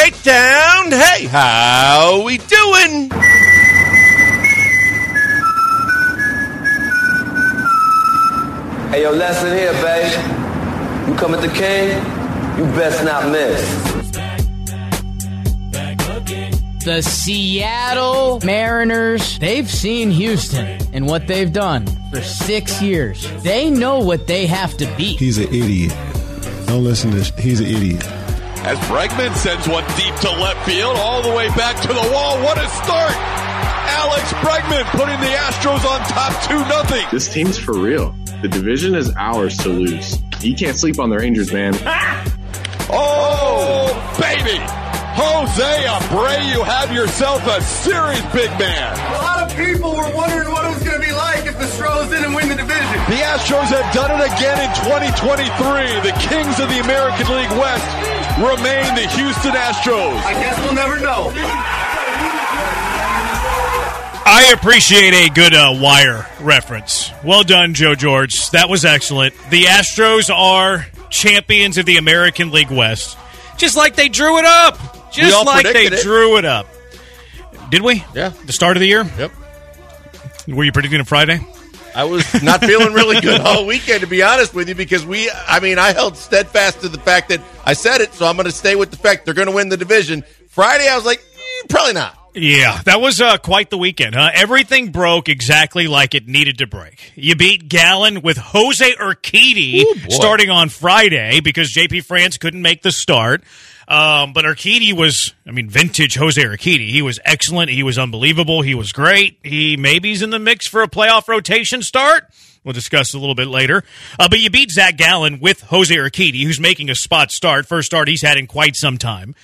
Faith Town. Hey, how we doing? Hey, yo, lesson here, babe. You come at the king, you best not miss. The Seattle Mariners, they've seen Houston and what they've done for six years. They know what they have to beat. He's an idiot. Don't listen to. Sh- he's an idiot. As Bregman sends one deep to left field, all the way back to the wall. What a start! Alex Bregman putting the Astros on top 2 nothing. This team's for real. The division is ours to lose. You can't sleep on the Rangers, man. Oh, baby! Jose Abreu, you have yourself a serious big man. A lot of people were wondering what it was going to be like if the win the division. The Astros have done it again in 2023. The kings of the American League West remain the Houston Astros. I guess we'll never know. I appreciate a good uh, wire reference. Well done, Joe George. That was excellent. The Astros are champions of the American League West, just like they drew it up. Just like they it. drew it up. Did we? Yeah. The start of the year? Yep. Were you predicting a Friday? I was not feeling really good all weekend, to be honest with you, because we, I mean, I held steadfast to the fact that I said it, so I'm going to stay with the fact they're going to win the division. Friday, I was like, eh, probably not. Yeah, that was uh, quite the weekend, huh? Everything broke exactly like it needed to break. You beat Gallen with Jose Urquidy Ooh, starting on Friday because JP France couldn't make the start. Um, but Urquidy was, I mean, vintage Jose Urquidy. He was excellent. He was unbelievable. He was great. He maybe he's in the mix for a playoff rotation start. We'll discuss a little bit later. Uh, but you beat Zach Gallen with Jose Urquidy, who's making a spot start, first start he's had in quite some time.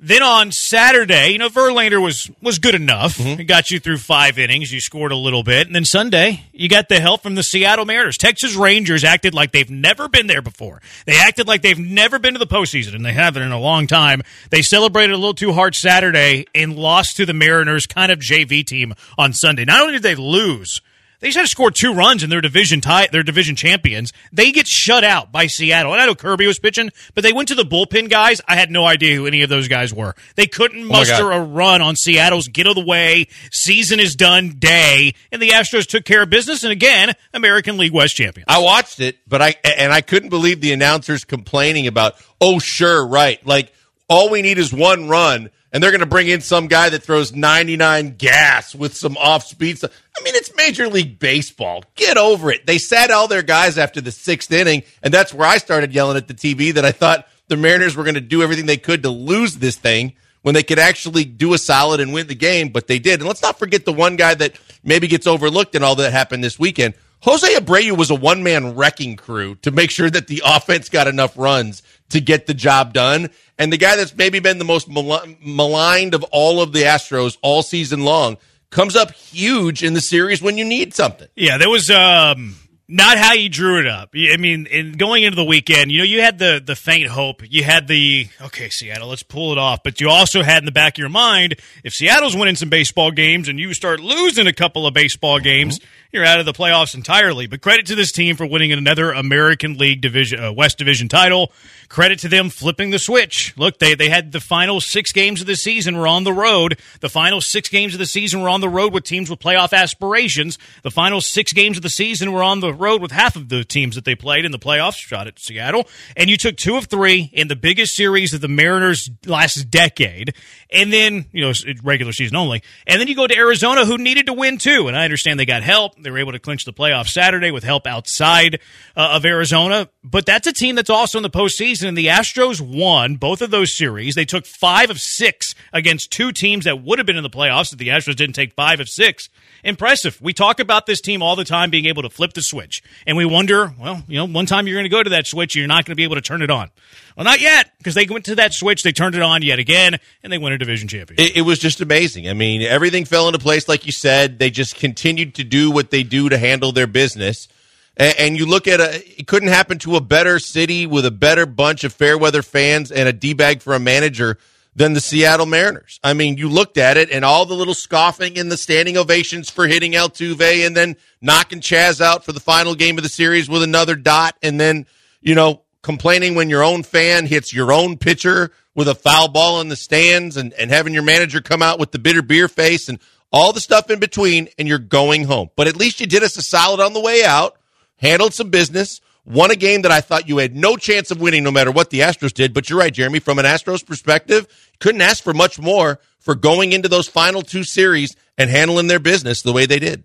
Then on Saturday, you know, Verlander was was good enough. Mm-hmm. It got you through five innings. You scored a little bit, and then Sunday you got the help from the Seattle Mariners. Texas Rangers acted like they've never been there before. They acted like they've never been to the postseason, and they haven't in a long time. They celebrated a little too hard Saturday and lost to the Mariners, kind of JV team on Sunday. Not only did they lose. They just had to score two runs in their division tie, their division champions. They get shut out by Seattle. And I know Kirby was pitching, but they went to the bullpen guys. I had no idea who any of those guys were. They couldn't oh muster God. a run on Seattle's get of the way, season is done day, and the Astros took care of business. And again, American League West champions. I watched it, but I and I couldn't believe the announcers complaining about, oh, sure, right. Like all we need is one run, and they're going to bring in some guy that throws 99 gas with some off speed stuff. I mean, it's Major League Baseball. Get over it. They sat all their guys after the sixth inning, and that's where I started yelling at the TV that I thought the Mariners were going to do everything they could to lose this thing when they could actually do a solid and win the game, but they did. And let's not forget the one guy that maybe gets overlooked in all that happened this weekend. Jose Abreu was a one man wrecking crew to make sure that the offense got enough runs to get the job done. And the guy that's maybe been the most mal- maligned of all of the Astros all season long comes up huge in the series when you need something. Yeah, there was um not how you drew it up. I mean, in going into the weekend, you know, you had the the faint hope. You had the okay, Seattle, let's pull it off. But you also had in the back of your mind, if Seattle's winning some baseball games and you start losing a couple of baseball games, you're out of the playoffs entirely. But credit to this team for winning another American League Division uh, West Division title. Credit to them flipping the switch. Look, they they had the final six games of the season were on the road. The final six games of the season were on the road with teams with playoff aspirations. The final six games of the season were on the road with half of the teams that they played in the playoffs. Shot at Seattle, and you took two of three in the biggest series of the Mariners last decade, and then you know regular season only, and then you go to Arizona, who needed to win too. And I understand they got help; they were able to clinch the playoff Saturday with help outside uh, of Arizona. But that's a team that's also in the postseason, and the Astros won both of those series. They took five of six against two teams that would have been in the playoffs if the Astros didn't take five of six. Impressive. We talk about this team all the time being able to flip the switch, and we wonder, well, you know, one time you're going to go to that switch, you're not going to be able to turn it on. Well, not yet, because they went to that switch, they turned it on yet again, and they won a division championship. It, it was just amazing. I mean, everything fell into place, like you said. They just continued to do what they do to handle their business. And, you look at a, it couldn't happen to a better city with a better bunch of fair weather fans and a d bag for a manager than the Seattle Mariners. I mean, you looked at it and all the little scoffing and the standing ovations for hitting Altuve and then knocking Chas out for the final game of the series with another dot, and then you know complaining when your own fan hits your own pitcher with a foul ball in the stands and, and having your manager come out with the bitter beer face and all the stuff in between, and you're going home. But at least you did us a solid on the way out, handled some business, won a game that I thought you had no chance of winning no matter what the Astros did. But you're right, Jeremy. From an Astros perspective, couldn't ask for much more for going into those final two series and handling their business the way they did.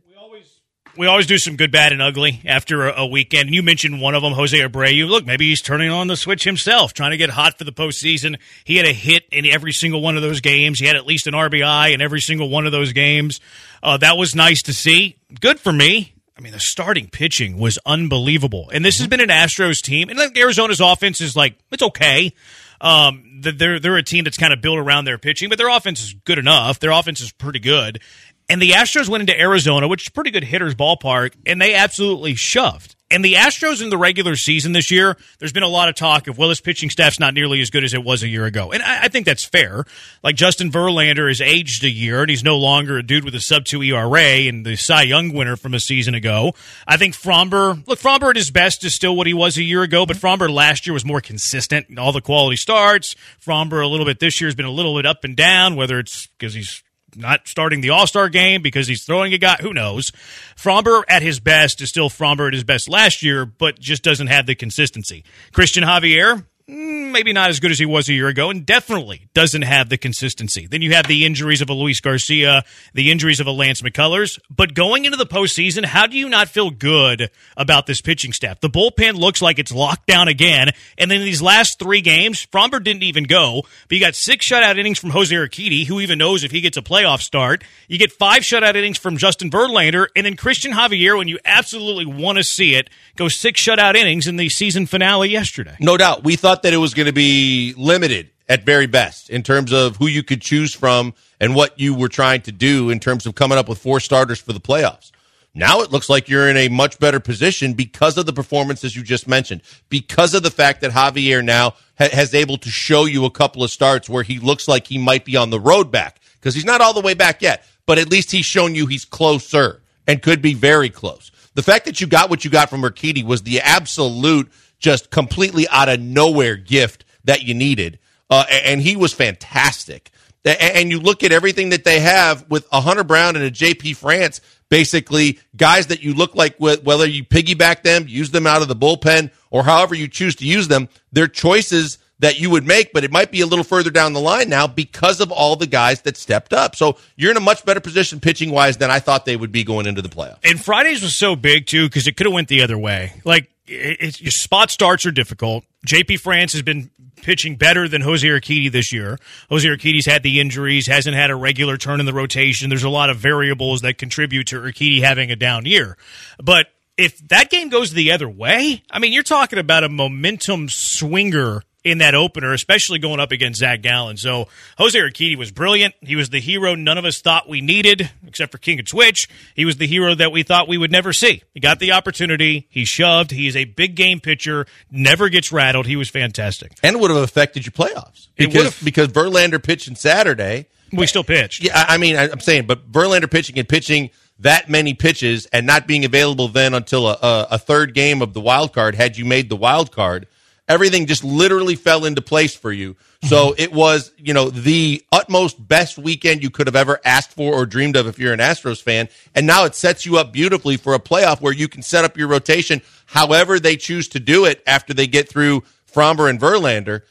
We always do some good, bad, and ugly after a, weekend. And you mentioned one of them, Jose Abreu. Look, maybe he's turning on the switch himself, trying to get hot for the postseason. He had a hit in every single one of those games. He had at least an RBI in every single one of those games. Uh, that was nice to see. Good for me. I mean, the starting pitching was unbelievable. And this has been an Astros team. And like Arizona's offense is like, it's okay. Um, they're, they're a team that's kind of built around their pitching, but their offense is good enough. Their offense is pretty good. And the Astros went into Arizona, which is pretty good hitters ballpark, and they absolutely shoved. And the Astros in the regular season this year, there's been a lot of talk of, well, this pitching staff's not nearly as good as it was a year ago. And I, I think that's fair. Like Justin Verlander has aged a year, and he's no longer a dude with a sub 2 ERA and the Cy Young winner from a season ago. I think Framber, look, Framber at his best is still what he was a year ago, but Framber last year was more consistent. All the quality starts. Framber a little bit this year has been a little bit up and down, whether it's because he's not starting the All Star game because he's throwing a guy. Who knows? Framber at his best is still Framber at his best last year, but just doesn't have the consistency. Christian Javier, Mm, maybe not as good as he was a year ago, and definitely doesn't have the consistency. Then you have the injuries of a Luis Garcia, the injuries of a Lance McCullers. But going into the postseason, how do you not feel good about this pitching staff? The bullpen looks like it's locked down again. And then these last three games, Framber didn't even go, but you got six shutout innings from Jose Urquidy, who even knows if he gets a playoff start. You get five shutout innings from Justin Verlander, and then Christian Javier, when you absolutely want to see it, goes six shutout innings in the season finale yesterday. No doubt. We thought that it was going to be limited at very best in terms of who you could choose from and what you were trying to do in terms of coming up with four starters for the playoffs. Now it looks like you're in a much better position because of the performances you just mentioned, because of the fact that Javier now ha- has able to show you a couple of starts where he looks like he might be on the road back because he's not all the way back yet, but at least he's shown you he's closer and could be very close. The fact that you got what you got from Urquidy was the absolute, just completely out of nowhere gift that you needed. Uh, and he was fantastic. And you look at everything that they have with a Hunter Brown and a JP France, basically guys that you look like with, whether you piggyback them, use them out of the bullpen, or however you choose to use them, they're choices that you would make, but it might be a little further down the line now because of all the guys that stepped up. So you're in a much better position pitching wise than I thought they would be going into the playoffs. And Fridays was so big too because it could have went the other way. Like your spot starts are difficult. JP France has been pitching better than Jose Urquidy this year. Jose Urquidy's had the injuries, hasn't had a regular turn in the rotation. There's a lot of variables that contribute to Urquidy having a down year. But if that game goes the other way, I mean, you're talking about a momentum swinger in that opener, especially going up against Zach Gallen. So Jose Urquidy was brilliant. He was the hero none of us thought we needed, except for King and Switch. He was the hero that we thought we would never see. He got the opportunity. He shoved. He is a big game pitcher. Never gets rattled. He was fantastic. And would have affected your playoffs because because Verlander pitching Saturday. We still pitched. Yeah, I mean, I'm saying, but Verlander pitching and pitching that many pitches and not being available then until a, a, a third game of the wild card had you made the wild card everything just literally fell into place for you. So mm-hmm. it was, you know, the utmost best weekend you could have ever asked for or dreamed of if you're an Astros fan. And now it sets you up beautifully for a playoff where you can set up your rotation however they choose to do it after they get through Framber and Verlander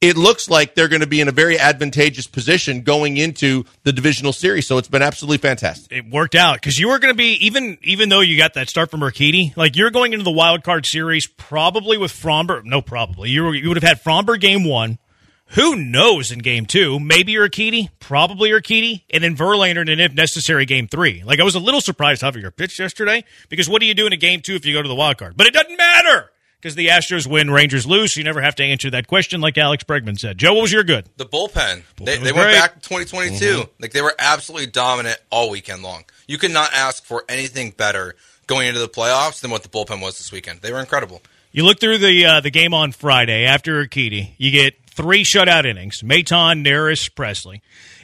it looks like they're going to be in a very advantageous position going into the divisional series. So it's been absolutely fantastic. It worked out because you were going to be even even though you got that start from Urquidy, like you're going into the wild card series probably with Framber. No, probably you were, you would have had Framber game one. Who knows in game two? Maybe Urquidy, probably Urquidy, and then Verlander, and if necessary, game three. Like I was a little surprised how your pitch yesterday because what do you do in a game two if you go to the wild card? But it doesn't matter because the Astros win, Rangers lose. So you never have to answer that question, like Alex Bregman said. Joe, what was your good? The bullpen. bullpen they, they went back to 2022. Mm-hmm. Like they were absolutely dominant all weekend long. You could not ask for anything better going into the playoffs than what the bullpen was this weekend. They were incredible. You look through the uh, the game on Friday after Urquidy. You get three shutout innings: Maton, Neris, Pressly.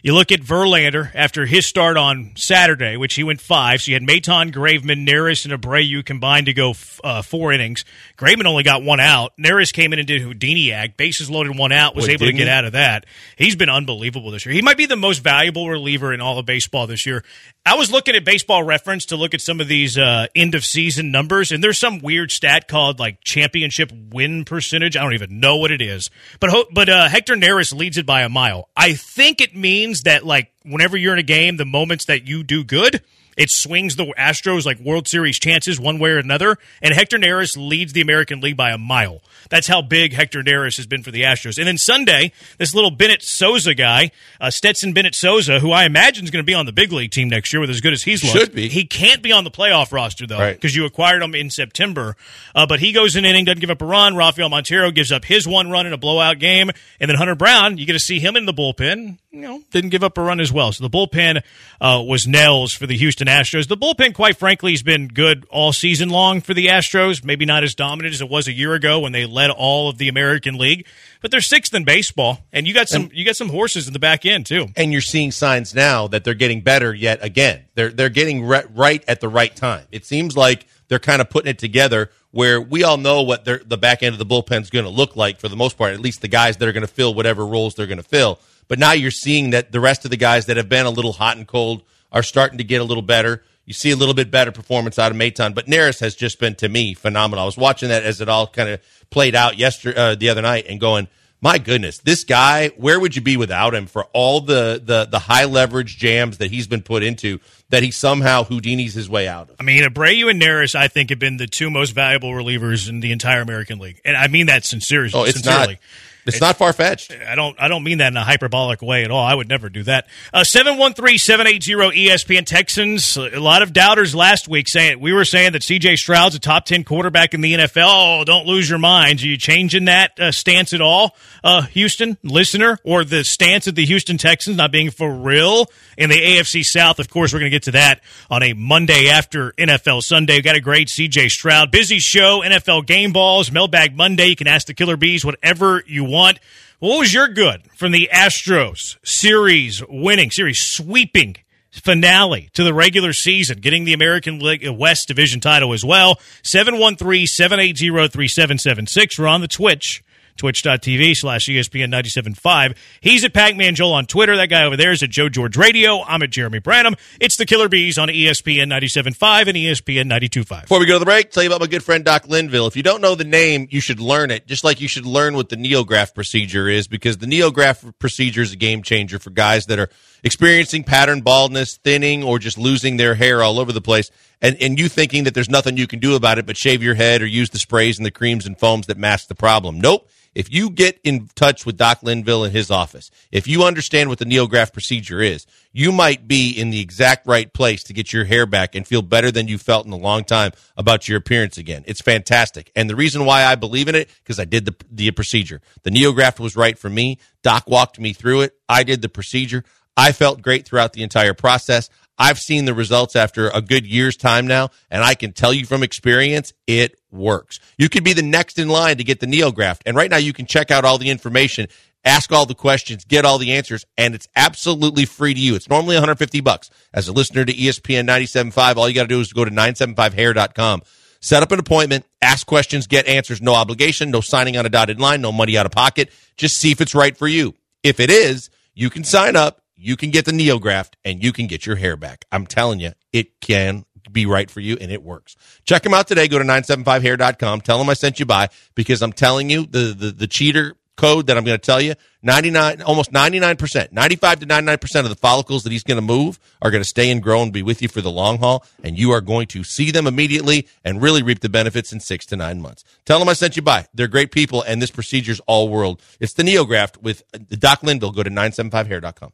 You look at Verlander after his start on Saturday, which he went five. So you had Maton, Graveman, Neris, and Abreu combined to go uh, four innings. Graveman only got one out. Neris came in and did Houdini act, bases loaded, one out, was Boy, able to get he? out of that. He's been unbelievable this year. He might be the most valuable reliever in all of baseball this year. I was looking at Baseball Reference to look at some of these uh, end of season numbers, and there's some weird stat called like championship win percentage. I don't even know what it is, but ho- but uh, Hector Neris leads it by a mile. I think it means that like whenever you're in a game, the moments that you do good. It swings the Astros like World Series chances one way or another, and Hector Neris leads the American League by a mile. That's how big Hector Neris has been for the Astros. And then Sunday, this little Bennett Sousa guy, uh, Stetson Bennett Sousa, who I imagine is going to be on the big league team next year with as good as he's looked. Should be. He can't be on the playoff roster though, Right. because you acquired him in September. Uh, but he goes an inning, doesn't give up a run. Rafael Montero gives up his one run in a blowout game, and then Hunter Brown, you get to see him in the bullpen. You know, didn't give up a run as well. So the bullpen uh, was nails for the Houston Astros. The bullpen, quite frankly, has been good all season long for the Astros. Maybe not as dominant as it was a year ago when they led all of the American League, but they're sixth in baseball, and you got some you got some horses in the back end too. and you're seeing signs now that they're getting better yet again. They're they're getting re- right at the right time. It seems like they're kind of putting it together where we all know what the back end of the bullpen is going to look like for the most part. At least the guys that are going to fill whatever roles they're going to fill. But now you're seeing that the rest of the guys that have been a little hot and cold are starting to get a little better. You see a little bit better performance out of Maton, but Neris has just been to me phenomenal. I was watching that as it all kind of played out yesterday, uh, the other night, and going, my goodness, this guy, where would you be without him for all the, the, the high leverage jams that he's been put into that he somehow Houdini's his way out of? I mean, Abreu and Neris, I think, have been the two most valuable relievers in the entire American League, and I mean that sincerely. Oh, it's sincerely. not. It's not far fetched. I don't. I don't mean that in a hyperbolic way at all. I would never do that. Uh, Seven one three seven eight zero ESPN Texans. A lot of doubters last week saying we were saying that C.J. Stroud's a top ten quarterback in the NFL. Oh, don't lose your minds. Are you changing that uh, stance at all, uh, Houston listener, or the stance of the Houston Texans not being for real in the AFC South? Of course, we're going to get to that on a Monday after NFL Sunday. We've got a great C.J. Stroud busy show. NFL game balls, mailbag Monday. You can ask the Killer Bees whatever you want. What was your good from the Astros series winning, series sweeping finale to the regular season, getting the American League uh, West Division title as well? 713 780 3776. We're on the Twitch. Twitch.tv slash ESPN 97.5. He's at Pac Man Joel on Twitter. That guy over there is at Joe George Radio. I'm at Jeremy Branham. It's the Killer Bees on ESPN 97.5 and ESPN 92.5. Before we go to the break, tell you about my good friend Doc Linville. If you don't know the name, you should learn it, just like you should learn what the neograft procedure is, because the neograft procedure is a game changer for guys that are experiencing pattern baldness, thinning, or just losing their hair all over the place. And, and you thinking that there's nothing you can do about it but shave your head or use the sprays and the creams and foams that mask the problem. Nope. If you get in touch with Doc Linville in his office, if you understand what the neograft procedure is, you might be in the exact right place to get your hair back and feel better than you felt in a long time about your appearance again. It's fantastic. And the reason why I believe in it, because I did the, the procedure. The neograft was right for me. Doc walked me through it. I did the procedure. I felt great throughout the entire process. I've seen the results after a good year's time now, and I can tell you from experience, it works. You could be the next in line to get the NeoGraft. And right now you can check out all the information, ask all the questions, get all the answers, and it's absolutely free to you. It's normally 150 bucks. As a listener to ESPN 97.5, all you got to do is go to 975hair.com. Set up an appointment, ask questions, get answers, no obligation, no signing on a dotted line, no money out of pocket. Just see if it's right for you. If it is, you can sign up you can get the neograft and you can get your hair back. I'm telling you, it can be right for you and it works. Check them out today. Go to 975hair.com. Tell them I sent you by because I'm telling you the, the, the cheater code that I'm going to tell you 99, almost 99%, 95 to 99% of the follicles that he's going to move are going to stay and grow and be with you for the long haul. And you are going to see them immediately and really reap the benefits in six to nine months. Tell them I sent you by. They're great people and this procedure's all world. It's the neograft with uh, Doc Linville. Go to 975hair.com.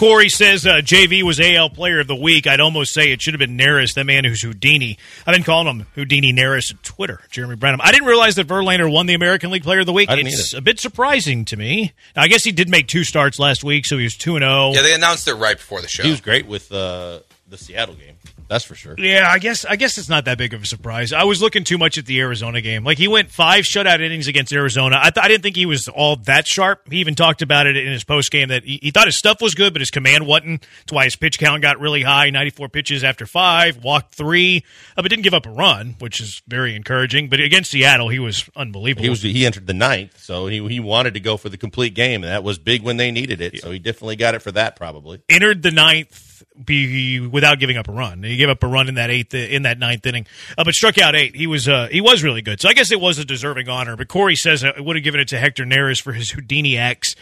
Corey says uh, JV was AL Player of the Week. I'd almost say it should have been Neris, that man who's Houdini. I've been calling him Houdini Neris on Twitter, Jeremy Branham. I didn't realize that Verlander won the American League Player of the Week. I didn't It's either. a bit surprising to me. Now, I guess he did make two starts last week, so he was 2 and oh. 0. Yeah, they announced it right before the show. He was great with uh, the Seattle game. That's for sure. Yeah, I guess I guess it's not that big of a surprise. I was looking too much at the Arizona game. Like he went five shutout innings against Arizona. I, th- I didn't think he was all that sharp. He even talked about it in his post game that he, he, thought his stuff was good, but his command wasn't. That's why his pitch count got really high, ninety four pitches after five, walked three, uh, but didn't give up a run, which is very encouraging. But against Seattle, he was unbelievable. He was he entered the ninth, so he he wanted to go for the complete game, and that was big when they needed it. So he definitely got it for that, probably. Entered the ninth be without giving up a run. He gave up a run in that eighth in that ninth inning, uh, but struck out eight. He was uh, he was really good. So I guess it was a deserving honor. But Corey says I would have given it to Hector Neris for his Houdini X.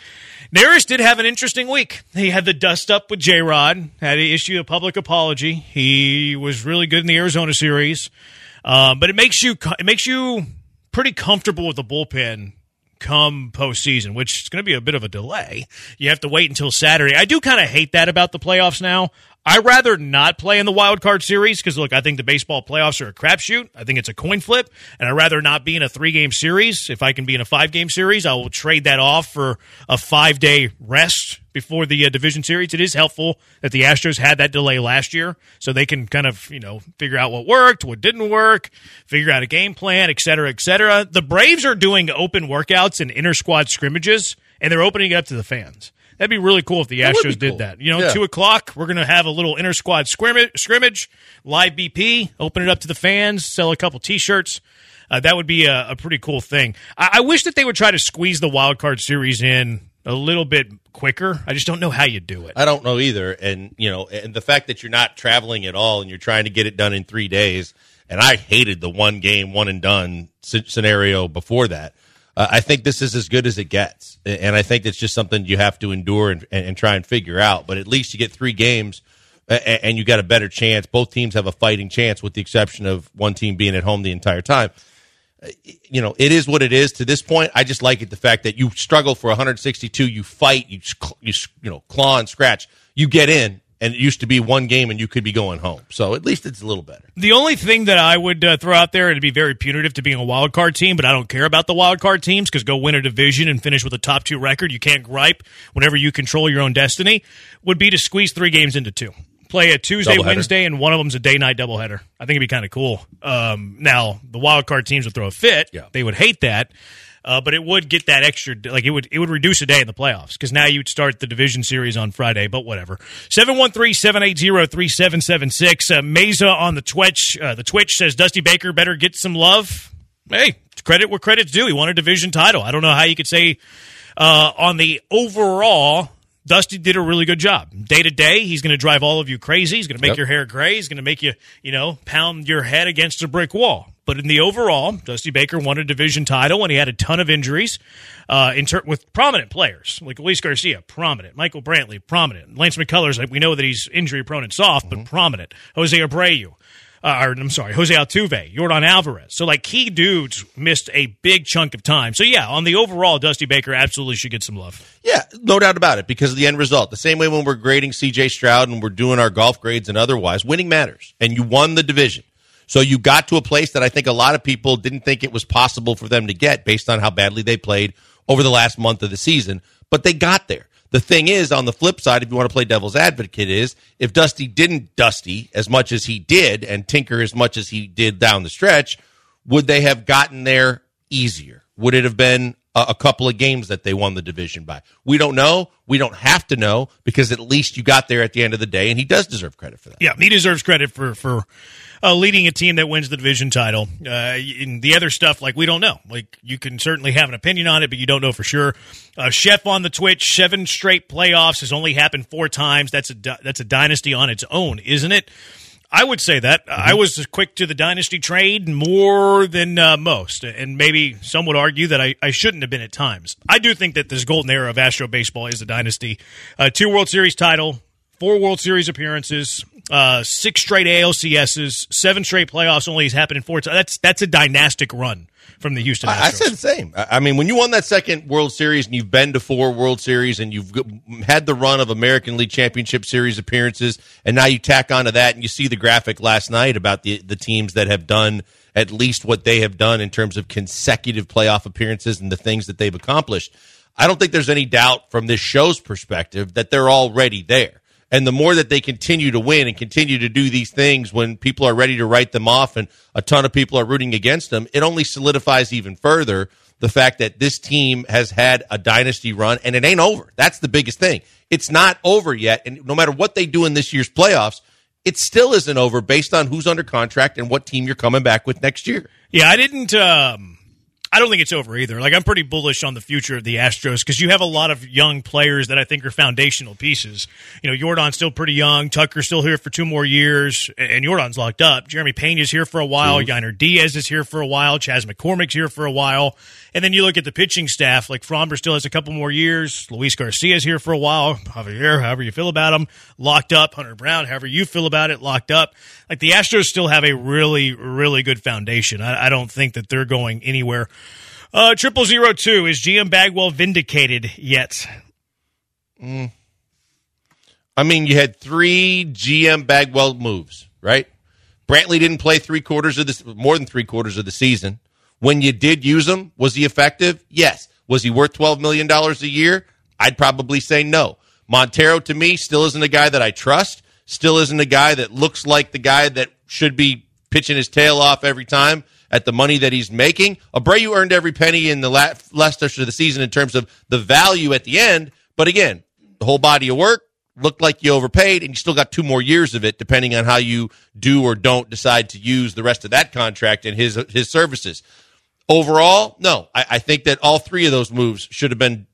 Neris did have an interesting week. He had the dust up with J Rod, had to issue a public apology. He was really good in the Arizona series, um, but it makes you it makes you pretty comfortable with the bullpen come postseason, which is going to be a bit of a delay. You have to wait until Saturday. I do kind of hate that about the playoffs now. I rather not play in the wild card series because look, I think the baseball playoffs are a crapshoot. I think it's a coin flip, and I'd rather not be in a three game series. If I can be in a five game series, I will trade that off for a five day rest before the uh, division series. It is helpful that the Astros had that delay last year, so they can kind of you know figure out what worked, what didn't work, figure out a game plan, et cetera, et cetera. The Braves are doing open workouts and inter squad scrimmages, and they're opening it up to the fans. That'd be really cool if the Astros did that. You know, yeah. two o'clock, we're going to have a little inter squad scrimmage, scrimmage, live BP, open it up to the fans, sell a couple T-shirts. Uh, that would be a, a pretty cool thing. I, I, wish that they would try to squeeze the wild card series in a little bit quicker. I just don't know how you do it. I don't know either. And you know, and the fact that you're not traveling at all and you're trying to get it done in three days. And I hated the one game, one and done scenario before that uh, I think this is as good as it gets, and I think it's just something you have to endure and, and, and try and figure out. But at least you get three games, and, and you got a better chance. Both teams have a fighting chance, with the exception of one team being at home the entire time. Uh, you know, it is what it is. To this point, I just like it the fact that you struggle for 162, you fight, you you you know claw and scratch, you get in, and it used to be one game and you could be going home. So at least it's a little better. The only thing that I would uh, throw out there, it'd be very punitive to being a wild card team, but I don't care about the wild card teams because go win a division and finish with a top two record. You can't gripe whenever you control your own destiny. Would be to squeeze three games into two. Play a Tuesday, Wednesday, and one of them's a day night doubleheader. I think it'd be kind of cool. Um, now the wild card teams would throw a fit. Yeah. They would hate that. Uh, but it would get that extra, like it would, it would reduce a day in the playoffs because now you'd start the division series on Friday. But whatever. 713-780-3776. Uh, Mesa on the Twitch. Uh, the Twitch says Dusty Baker better get some love. Hey, credit where credit's due. He won a division title. I don't know how you could say uh, on the overall. Dusty did a really good job. Day to day, he's going to drive all of you crazy. He's going to make yep. your hair gray. He's going to make you, you know, pound your head against a brick wall. But in the overall, Dusty Baker won a division title and he had a ton of injuries uh, ter- with prominent players like Luis Garcia, prominent. Michael Brantley, prominent. Lance McCullers, like we know that he's injury prone and soft, mm-hmm. but prominent. Jose Abreu. Uh, or, I'm sorry, Jose Altuve, Yordan Alvarez. So, like, key dudes missed a big chunk of time. So, yeah, on the overall, Dusty Baker absolutely should get some love. Yeah, no doubt about it because of the end result. The same way when we're grading CJ Stroud and we're doing our golf grades and otherwise, winning matters. And you won the division. So you got to a place that I think a lot of people didn't think it was possible for them to get based on how badly they played over the last month of the season, but they got there. The thing is, on the flip side, if you want to play devil's advocate, is if Dusty didn't Dusty as much as he did and tinker as much as he did down the stretch, would they have gotten there easier? Would it have been a, couple of games that they won the division by? We don't know. We don't have to know because at least you got there at the end of the day, and he does deserve credit for that. Yeah, he deserves credit for for uh, leading a team that wins the division title. Uh, in the other stuff, like we don't know. Like you can certainly have an opinion on it, but you don't know for sure. Uh, Chef on the Twitch, seven straight playoffs has only happened four times. That's a that's a dynasty on its own, isn't it? I would say that mm-hmm. I was quick to the dynasty trade more than uh, most, and maybe some would argue that I, I, shouldn't have been at times. I do think that this golden era of Astro baseball is a dynasty. Uh, two World Series title, four World Series appearances, uh, six straight ALCSs, seven straight playoffs. Only has happened in four times. That's that's a dynastic run from the Houston. Astros. I, I said the same. I mean, when you won that second World Series and you've been to four World Series and you've had the run of American League Championship Series appearances, and now you tack onto that and you see the graphic last night about the the teams that have done at least what they have done in terms of consecutive playoff appearances and the things that they've accomplished. I don't think there's any doubt from this show's perspective that they're already there. And the more that they continue to win and continue to do these things when people are ready to write them off and a ton of people are rooting against them, it only solidifies even further the fact that this team has had a dynasty run and it ain't over. That's the biggest thing. It's not over yet. And no matter what they do in this year's playoffs, it still isn't over based on who's under contract and what team you're coming back with next year. Yeah, I didn't. Um, I don't think it's over either. Like I'm pretty bullish on the future of the Astros because you have a lot of young players that I think are foundational pieces. You know, Yordan's still pretty young. Tucker's still here for two more years, and Yordan's locked up. Jeremy Peña is here for a while. Mm-hmm. Yainer Diaz is here for a while. Chas McCormick's here for a while. And then you look at the pitching staff, like Framber still has a couple more years. Luis Garcia's here for a while. Javier, however you feel about him, locked up. Hunter Brown, however you feel about it, locked up. Like the Astros still have a really, really good foundation. I, I don't think that they're going anywhere. Uh, triple zero two is GM Bagwell vindicated yet? Mm. I mean, you had three GM Bagwell moves, right? Brantley didn't play three quarters of this, more than three quarters of the season. When you did use him, was he effective? Yes. Was he worth $12 million a year? I'd probably say no. Montero, to me, still isn't a guy that I trust, still isn't a guy that looks like the guy that should be pitching his tail off every time at the money that he's making. Abreu earned every penny in the last, last of the season in terms of the value at the end. But again, the whole body of work looked like you overpaid, and you still got two more years of it, depending on how you do or don't decide to use the rest of that contract and his his services. Overall, no. I, I think that all three of those moves should have been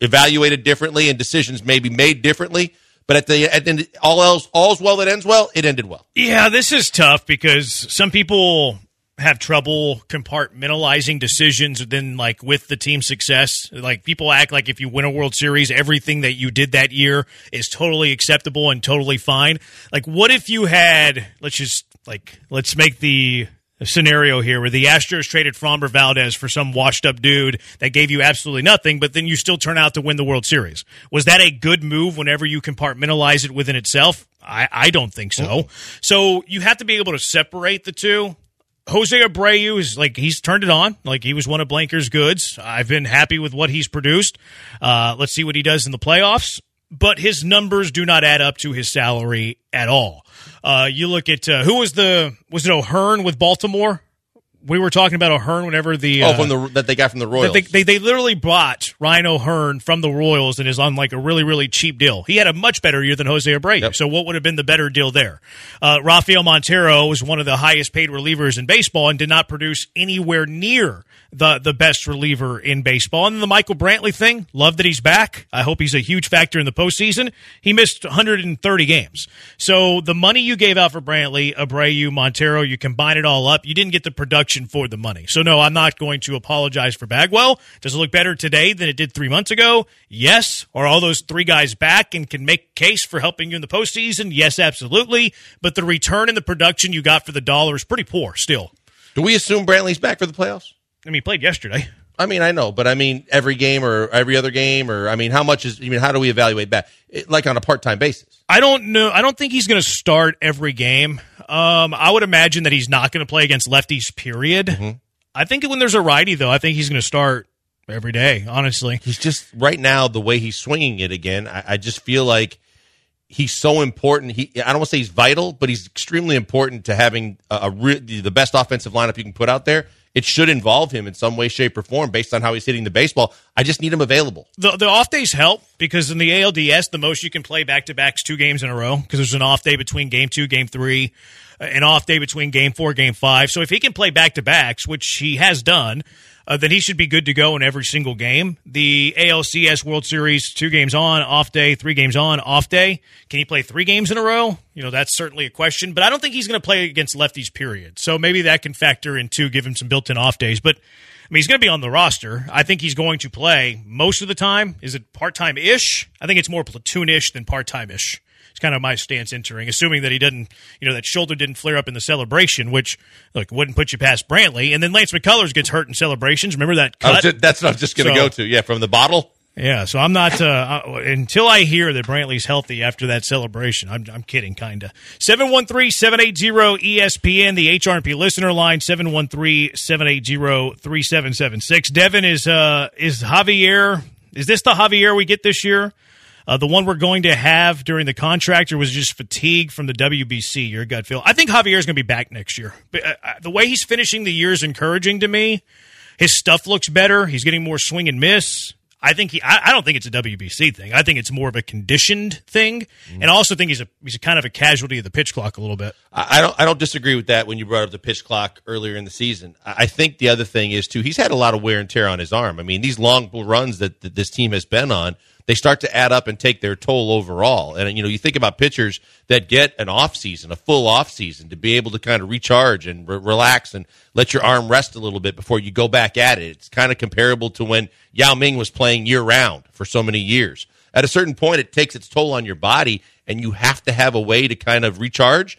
evaluated differently and decisions maybe made differently. But at the at all else, all's well that ends well. It ended well. Yeah, this is tough because some people have trouble compartmentalizing decisions then like with the team success like people act like if you win a world series everything that you did that year is totally acceptable and totally fine like what if you had let's just like let's make the scenario here where the Astros traded Framber Valdez for some washed up dude that gave you absolutely nothing, but then you still turn out to win the World Series. Was that a good move whenever you compartmentalize it within itself? I, I don't think so. So you have to be able to separate the two. Jose Abreu is like he's turned it on. Like he was one of Blanker's goods. I've been happy with what he's produced. Uh, let's see what he does in the playoffs. But his numbers do not add up to his salary at all. Uh, you look at uh, who was the was it O'Hearn with Baltimore? We were talking about O'Hearn whenever the oh from the that they got from the Royals. They, they, they literally bought Ryan O'Hearn from the Royals and is on like a really really cheap deal. He had a much better year than Jose Abreu. Yep. So what would have been the better deal there? Uh, Rafael Montero was one of the highest paid relievers in baseball and did not produce anywhere near the the best reliever in baseball. And the Michael Brantley thing, love that he's back. I hope he's a huge factor in the postseason. He missed 130 games. So the money you gave out for Brantley, Abreu, Montero, you combine it all up, you didn't get the production for the money. So no, I'm not going to apologize for Bagwell. Does it look better today than it did three months ago? Yes. Are all those three guys back and can make case for helping you in the postseason? Yes, absolutely. But the return in the production you got for the dollar is pretty poor still. Do we assume Brantley's back for the playoffs? I mean, he played yesterday. I mean, I know, but I mean, every game or every other game, or I mean, how much is? I mean, how do we evaluate that? It, like on a part-time basis? I don't know. I don't think he's going to start every game. Um, I would imagine that he's not going to play against lefties. Period. Mm-hmm. I think when there's a righty, though, I think he's going to start every day. Honestly, he's just right now the way he's swinging it again. I, I just feel like he's so important. He I don't want to say he's vital, but he's extremely important to having a, a re- the best offensive lineup you can put out there it should involve him in some way, shape, or form based on how he's hitting the baseball. I just need him available. The, the off days help because in the ALDS, the most you can play back to backs two games in a row because there's an off day between game two, game three, uh, an off day between game four, game five. So if he can play back to backs, which he has done, uh, then he should be good to go in every single game. The ALCS World Series, two games on, off day, three games on, off day. Can he play three games in a row? You know, that's certainly a question, but I don't think he's going to play against lefties, period. So maybe that can factor in too, give him some built in off days. But I mean, he's going to be on the roster. I think he's going to play most of the time. Is it part time ish? I think it's more platoon ish than part time ish. It's kind of my stance entering, assuming that he didn't, you know, that shoulder didn't flare up in the celebration, which look wouldn't put you past Brantley. And then Lance McCullers gets hurt in celebrations. Remember that cut? Just, that's what I was just going to so, go to. Yeah, from the bottle. Yeah, so I'm not uh, uh, until I hear that Brantley's healthy after that celebration. I'm, I'm kidding, kinda. 713-780-ESPN, the HRP listener line 713-780-3776. Devin is uh is Javier. Is this the Javier we get this year? Uh, the one we're going to have during the contract, or was just fatigue from the WBC? Your gut feel? I think Javier's going to be back next year. Uh, uh, the way he's finishing the year is encouraging to me. His stuff looks better. He's getting more swing and miss. I think he. I, I, don't think it's a WBC thing. I think it's more of a conditioned thing, mm-hmm. and I also think he's a he's a kind of a casualty of the pitch clock a little bit. I, I don't. I don't disagree with that. When you brought up the pitch clock earlier in the season, I think the other thing is too. He's had a lot of wear and tear on his arm. I mean, these long runs that, that this team has been on they start to add up and take their toll overall. And you know, you think about pitchers that get an off season, a full off season, to be able to kind of recharge and re- relax and let your arm rest a little bit before you go back at it. It's kind of comparable to when Yao Ming was playing year round for so many years. At a certain point, it takes its toll on your body, and you have to have a way to kind of recharge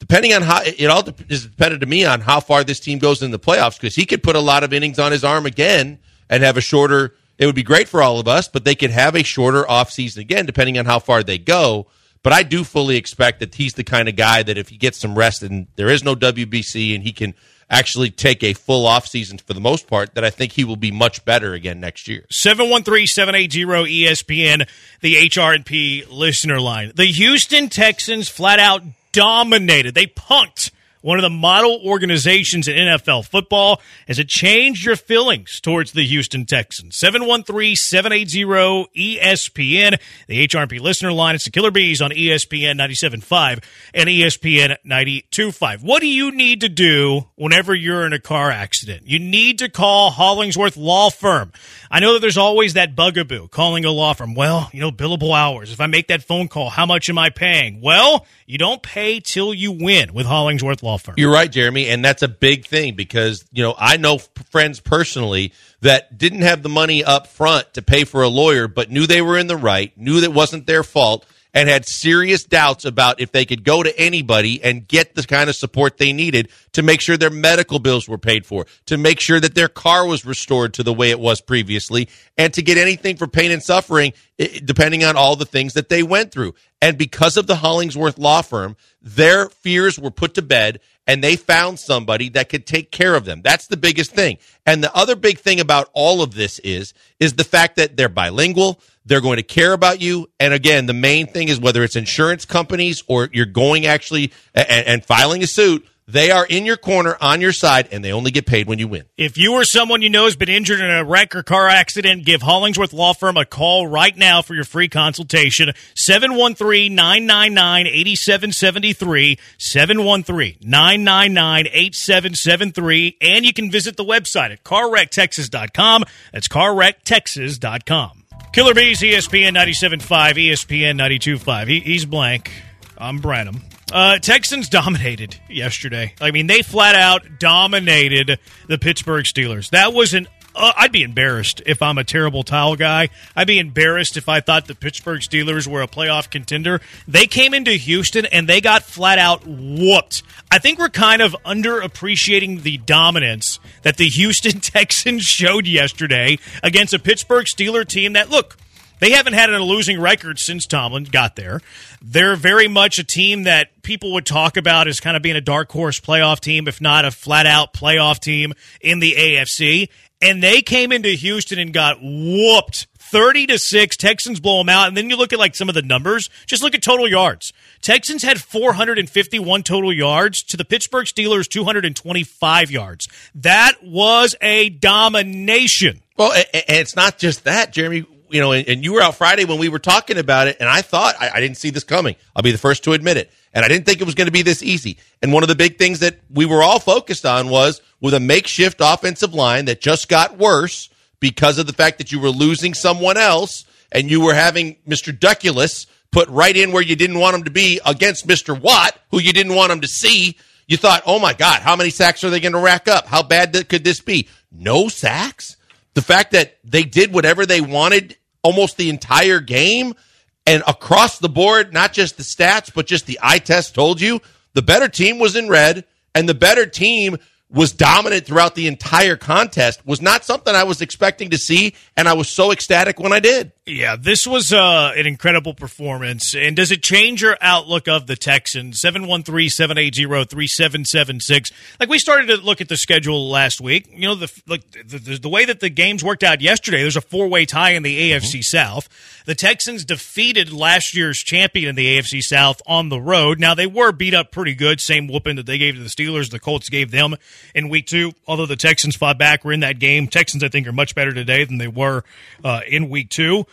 depending on how it all is dependent to me on how far this team goes in the playoffs because he could put a lot of innings on his arm again and have a shorter it would be great for all of us, but they could have a shorter offseason again, depending on how far they go. But I do fully expect that he's the kind of guy that if he gets some rest and there is no WBC and he can actually take a full offseason for the most part, that I think he will be much better again next year. 713-780-ESPN, the HR&P listener line. The Houston Texans flat out dominated. They punked one of the model organizations in NFL football. Has it changed your feelings towards the Houston Texans? 713-780-ESPN, the HRP listener line. It's the Killer Bees on ESPN 97.5 and ESPN 92.5. What do you need to do whenever you're in a car accident? You need to call Hollingsworth Law Firm. I know that there's always that bugaboo calling a law firm. Well, you know, billable hours. If I make that phone call, how much am I paying? Well, you don't pay till you win with Hollingsworth Law Firm. You're right, Jeremy, and that's a big thing because, you know, I know friends personally that didn't have the money up front to pay for a lawyer, but knew they were in the right, knew that wasn't their fault and had serious doubts about if they could go to anybody and get the kind of support they needed to make sure their medical bills were paid for, to make sure that their car was restored to the way it was previously, and to get anything for pain and suffering, depending on all the things that they went through. And because of the Hollingsworth law firm, their fears were put to bed and they found somebody that could take care of them. That's the biggest thing. And the other big thing about all of this is is the fact that they're bilingual, they're going to care about you. And again, the main thing is whether it's insurance companies or you're going actually and, and filing a suit, they are in your corner, on your side, and they only get paid when you win. If you or someone you know has been injured in a wreck or car accident, give Hollingsworth Law Firm a call right now for your free consultation. 713 999 8773. 713 999 8773. And you can visit the website at carwrecktexas.com. That's carwrecktexas.com. Killer Bees, ESPN 97.5, ESPN 92.5. He, he's blank. I'm Branham. Uh, Texans dominated yesterday. I mean, they flat out dominated the Pittsburgh Steelers. That was an uh, I'd be embarrassed if I'm a terrible towel guy. I'd be embarrassed if I thought the Pittsburgh Steelers were a playoff contender. They came into Houston and they got flat out whooped. I think we're kind of underappreciating the dominance that the Houston Texans showed yesterday against a Pittsburgh Steeler team that, look, they haven't had a losing record since Tomlin got there. They're very much a team that people would talk about as kind of being a dark horse playoff team, if not a flat out playoff team in the AFC and they came into Houston and got whooped 30 to 6 texans blow them out. And then you look at like some of the numbers. Just look at total yards. Texans had 451 total yards to the pittsburgh steelers 225 yards. That was a domination. Well and it's not just that jeremy you know and you were out friday when we were talking about it and i thought i, I didn't see this coming i'll be the first to admit it and I didn't think it was going to be this easy. And one of the big things that we were all focused on was with a makeshift offensive line that just got worse because of the fact that you were losing someone else and you were having Mr. Duculus put right in where you didn't want him to be against Mr. Watt, who you didn't want him to see. You thought, oh my God, how many sacks are they going to rack up? How bad could this be? No sacks? The fact that they did whatever they wanted almost the entire game and across the board, not just the stats, but just the eye test told you the better team was in red and the better team was dominant throughout the entire contest was not something I was expecting to see, and I was so ecstatic when I did. Yeah, this was uh, an incredible performance. And does it change your outlook of the Texans? 713 780 3776. Like, we started to look at the schedule last week. You know, the, like, the, the, the way that the games worked out yesterday, there's a four way tie in the AFC mm-hmm. South. The Texans defeated last year's champion in the AFC South on the road. Now, they were beat up pretty good. Same whooping that they gave to the Steelers, the Colts gave them in week two. Although the Texans fought back, were in that game. Texans, I think, are much better today than they were uh, in week two.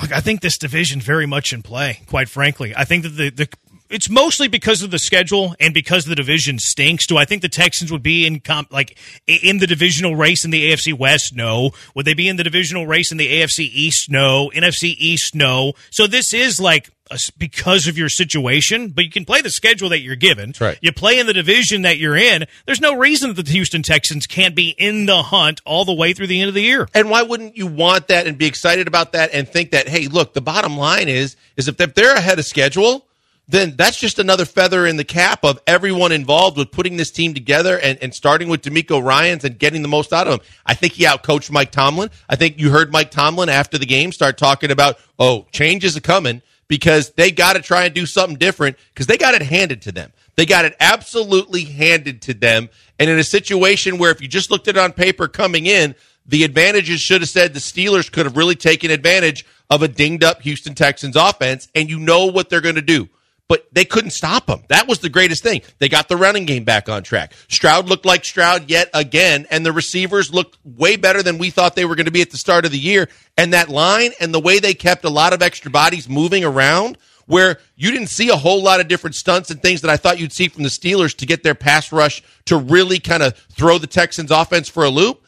Look, I think this division very much in play. Quite frankly, I think that the, the it's mostly because of the schedule and because the division stinks. Do I think the Texans would be in comp, like in the divisional race in the AFC West? No. Would they be in the divisional race in the AFC East? No. NFC East? No. So this is like because of your situation, but you can play the schedule that you're given. That's right. You play in the division that you're in. There's no reason that the Houston Texans can't be in the hunt all the way through the end of the year. And why wouldn't you want that and be excited about that and think that, hey, look, the bottom line is is if they're ahead of schedule then that's just another feather in the cap of everyone involved with putting this team together and, and starting with DeMeco Ryans and getting the most out of him. I think he outcoached Mike Tomlin. I think you heard Mike Tomlin after the game start talking about, oh, changes are coming because they got to try and do something different because they got it handed to them. They got it absolutely handed to them. And in a situation where if you just looked at it on paper coming in, the advantages should have said the Steelers could have really taken advantage of a dinged up Houston Texans offense, and you know what they're going to do but they couldn't stop him. That was the greatest thing. They got the running game back on track. Stroud looked like Stroud yet again, and the receivers looked way better than we thought they were going to be at the start of the year. And that line and the way they kept a lot of extra bodies moving around, where you didn't see a whole lot of different stunts and things that I thought you'd see from the Steelers to get their pass rush to really kind of throw the Texans offense for a loop.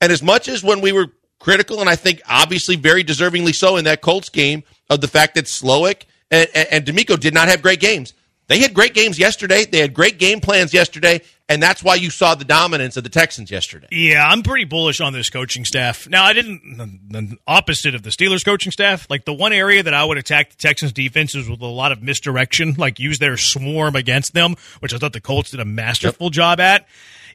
And as much as when we were critical, and I think obviously very deservingly so in that Colts game, of the fact that Slowik – and, and DeMeco did not have great games. They had great games yesterday. They had great game plans yesterday, and that's why you saw the dominance of the Texans yesterday. Yeah, I'm pretty bullish on this coaching staff. Now, I didn't the opposite of the Steelers coaching staff. Like the one area that I would attack the Texans defense is with a lot of misdirection, like use their swarm against them, which I thought the Colts did a masterful yep. job at.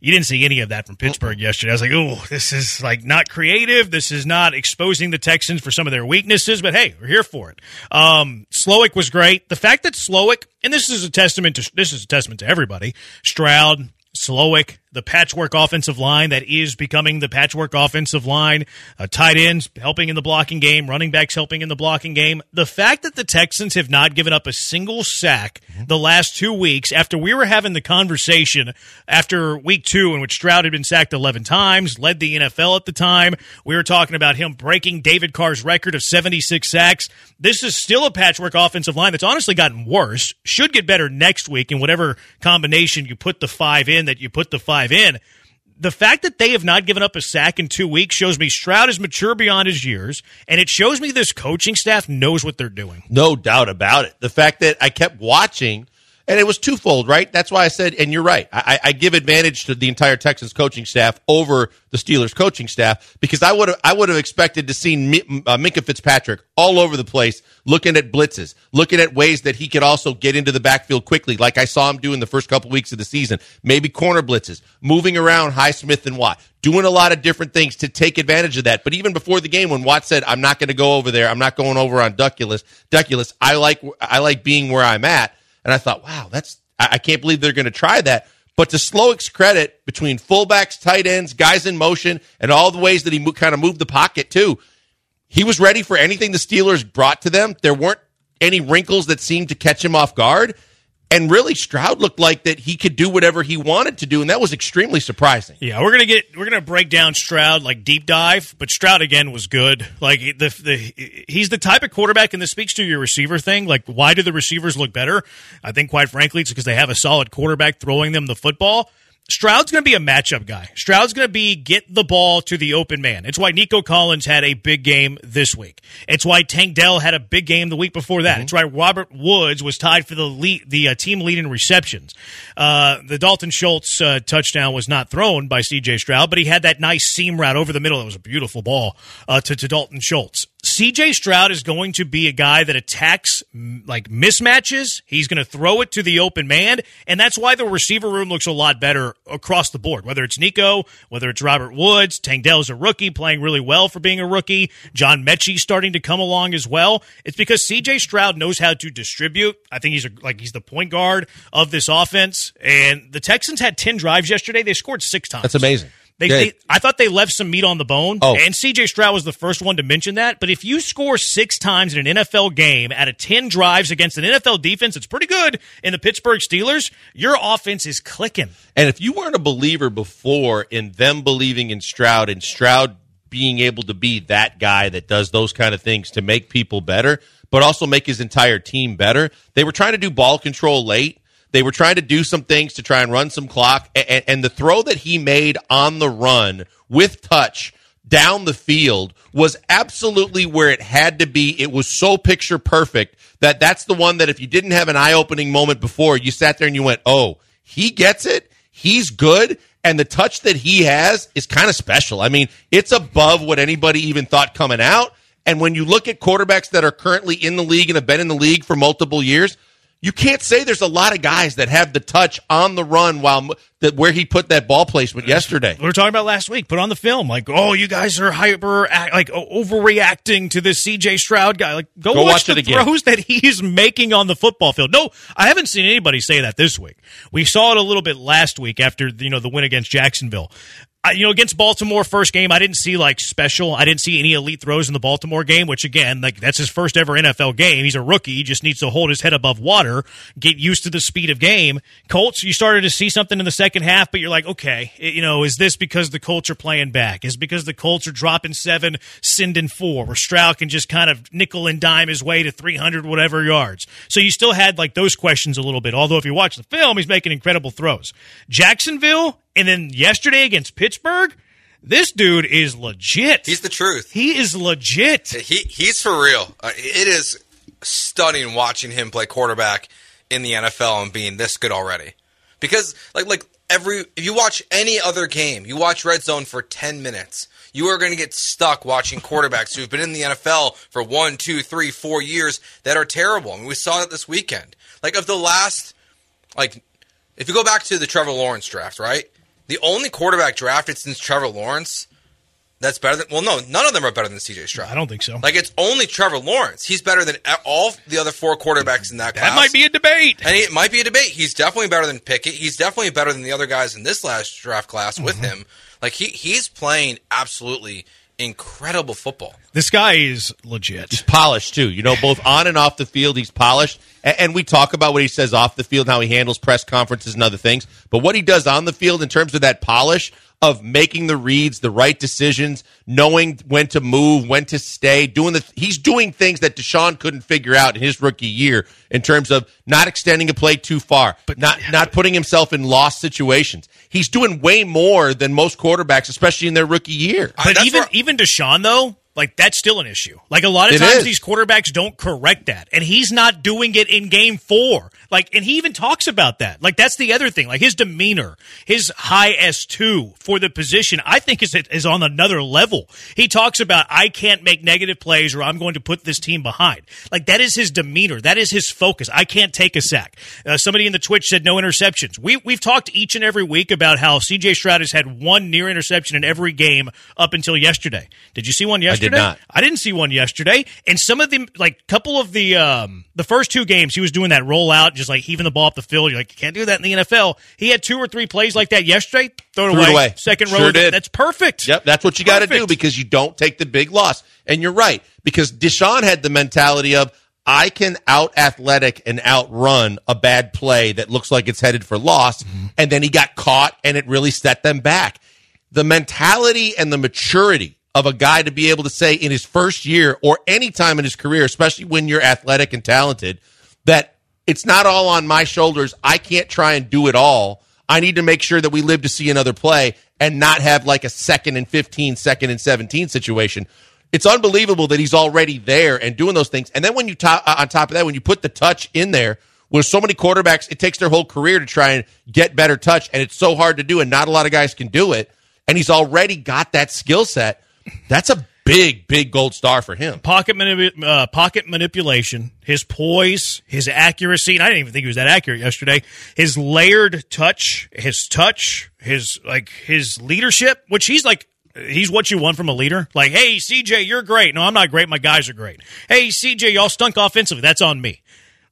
You didn't see any of that from Pittsburgh yesterday. I was like, oh, this is like not creative. This is not exposing the Texans for some of their weaknesses, but hey, we're here for it. Um, Slowik was great. The fact that Slowik, and this is a testament to, this is a testament to everybody, Stroud, Slowik, the patchwork offensive line that is becoming the patchwork offensive line, uh, tight ends helping in the blocking game, running backs helping in the blocking game. The fact that the Texans have not given up a single sack the last two weeks after we were having the conversation after week two in which Stroud had been sacked 11 times, led the NFL at the time. We were talking about him breaking David Carr's record of 76 sacks. This is still a patchwork offensive line that's honestly gotten worse. Should get better next week in whatever combination you put the five in that you put the five in. The fact that they have not given up a sack in two weeks shows me Stroud is mature beyond his years, and it shows me this coaching staff knows what they're doing. No doubt about it. The fact that I kept watching and it was twofold, right? That's why I said, and you're right. I, I, give advantage to the entire Texans coaching staff over the Steelers coaching staff because I would have I would have expected to see uh, Minkah Fitzpatrick all over the place, looking at blitzes, looking at ways that he could also get into the backfield quickly, like I saw him do in the first couple weeks of the season. Maybe corner blitzes, moving around Highsmith and Watt, doing a lot of different things to take advantage of that. But even before the game, when Watt said, "I'm not going to go over there, I'm not going over on Duculus, Duculus, I like I like being where I'm at." And I thought, wow, that's I, I can't believe they're going to try that. But to Slowik's credit, between fullbacks, tight ends, guys in motion, and all the ways that he mo- kind of moved the pocket too, he was ready for anything the Steelers brought to them. There weren't any wrinkles that seemed to catch him off guard. And really, Stroud looked like that he could do whatever he wanted to do, and that was extremely surprising. Yeah, we're gonna get we're gonna break down Stroud like deep dive, but Stroud again was good. Like the the he's the type of quarterback, and this speaks to your receiver thing. Like, why do the receivers look better? I think, quite frankly, it's because they have a solid quarterback throwing them the football. Stroud's going to be a matchup guy. Stroud's going to be get the ball to the open man. It's why Nico Collins had a big game this week. It's why Tank Dell had a big game the week before that. Mm-hmm. It's why Robert Woods was tied for the lead, the uh, team lead in receptions. Uh, the Dalton Schultz uh, touchdown was not thrown by C.J. Stroud, but he had that nice seam route over the middle. It was a beautiful ball uh, to, to Dalton Schultz. CJ Stroud is going to be a guy that attacks like mismatches. He's going to throw it to the open man, and that's why the receiver room looks a lot better across the board. Whether it's Nico, whether it's Robert Woods, Tank Dell's a rookie playing really well for being a rookie. John Metchie starting to come along as well. It's because CJ Stroud knows how to distribute. I think he's a, like he's the point guard of this offense. And the Texans had ten drives yesterday. They scored six times. That's amazing. They, they, I thought they left some meat on the bone. Oh. And CJ Stroud was the first one to mention that. But if you score six times in an NFL game out of 10 drives against an NFL defense, it's pretty good in the Pittsburgh Steelers, your offense is clicking. And if you weren't a believer before in them believing in Stroud and Stroud being able to be that guy that does those kind of things to make people better, but also make his entire team better, they were trying to do ball control late they were trying to do some things to try and run some clock, and, and the throw that he made on the run with touch down the field was absolutely where it had to be. It was so picture perfect that that's the one that if you didn't have an eye opening moment before, you sat there and you went, oh, he gets it. He's good. And the touch that he has is kind of special. I mean, it's above what anybody even thought coming out. And when you look at quarterbacks that are currently in the league and have been in the league for multiple years, you can't say there's a lot of guys that have the touch on the run while that where he put that ball placement yesterday. We were talking about last week. Put on the film, like, oh, you guys are hyper, like overreacting to this C.J. Stroud guy. Like, go, go watch, watch the throws that he's making on the football field. No, I haven't seen anybody say that this week. We saw it a little bit last week after you know the win against Jacksonville. I, you know, against Baltimore, first game, I didn't see like special. I didn't see any elite throws in the Baltimore game, which again, like that's his first ever NFL game. He's a rookie. He just needs to hold his head above water, get used to the speed of game. Colts, you started to see something in the second half, but you're like, okay, you know, is this because the Colts are playing back? Is because the Colts are dropping seven, sending four, where Stroud can just kind of nickel and dime his way to 300 whatever yards. So you still had like those questions a little bit. Although if you watch the film, he's making incredible throws. Jacksonville, and then yesterday against Pittsburgh, this dude is legit. He's the truth. He is legit. He he's for real. Uh, it is stunning watching him play quarterback in the NFL and being this good already. Because like like every if you watch any other game, you watch Red Zone for ten minutes, you are going to get stuck watching quarterbacks who've been in the NFL for one, two, three, four years that are terrible. I mean, we saw it this weekend. Like of the last, like if you go back to the Trevor Lawrence draft, right? The only quarterback drafted since Trevor Lawrence that's better than well, no, none of them are better than CJ Stroud. I don't think so. Like it's only Trevor Lawrence. He's better than all the other four quarterbacks in that class. That might be a debate, and it might be a debate. He's definitely better than Pickett. He's definitely better than the other guys in this last draft class with mm-hmm. him. Like he he's playing absolutely incredible football. This guy is legit. He's polished too. You know, both on and off the field, he's polished. And, we talk about what he says off the field, how he handles press conferences and other things. But what he does on the field in terms of that polish of making the reads, the right decisions, knowing when to move, when to stay, doing the he's doing things that Deshaun couldn't figure out in his rookie year in terms of not extending a play too far, but not not putting himself in lost situations. He's doing way more than most quarterbacks, especially in their rookie year. But even even Deshaun though, like that's still an issue. Like a lot of it times is. these quarterbacks don't correct that. And he's not doing it in game 4. Like and he even talks about that. Like that's the other thing. Like his demeanor, his high S2 for the position, I think is is on another level. He talks about I can't make negative plays or I'm going to put this team behind. Like that is his demeanor. That is his focus. I can't take a sack. Uh, somebody in the Twitch said no interceptions. We we've talked each and every week about how CJ Stroud has had one near interception in every game up until yesterday. Did you see one yesterday? Did not. I didn't see one yesterday. And some of the like couple of the um, the first two games, he was doing that rollout, just like heaving the ball up the field. You're like, you can't do that in the NFL. He had two or three plays like that yesterday. Throw it away. it away. Second Sure row. did. That's perfect. Yep, that's what you got to do because you don't take the big loss. And you're right because Deshaun had the mentality of I can out athletic and outrun a bad play that looks like it's headed for loss, and then he got caught and it really set them back. The mentality and the maturity of a guy to be able to say in his first year or any time in his career, especially when you're athletic and talented, that it's not all on my shoulders. I can't try and do it all. I need to make sure that we live to see another play and not have like a second and 15, second and 17 situation. It's unbelievable that he's already there and doing those things. And then when you top, uh, on top of that, when you put the touch in there, with so many quarterbacks, it takes their whole career to try and get better touch, and it's so hard to do, and not a lot of guys can do it. And he's already got that skill set. That's a big, big gold star for him. pocket manip- uh, pocket manipulation, his poise, his accuracy. And I didn't even think he was that accurate yesterday. His layered touch, his touch, his like his leadership, which he's like. He's what you want from a leader. Like, hey, CJ, you're great. No, I'm not great. My guys are great. Hey, CJ, y'all stunk offensively. That's on me.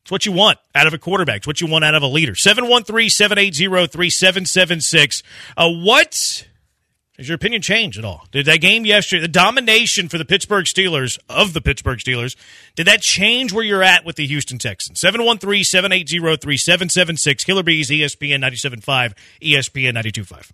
It's what you want out of a quarterback. It's what you want out of a leader. 713 780 3776. Uh, What has your opinion changed at all? Did that game yesterday, the domination for the Pittsburgh Steelers, of the Pittsburgh Steelers, did that change where you're at with the Houston Texans? 713 780 3776. Killer Bees, ESPN 975, ESPN 925.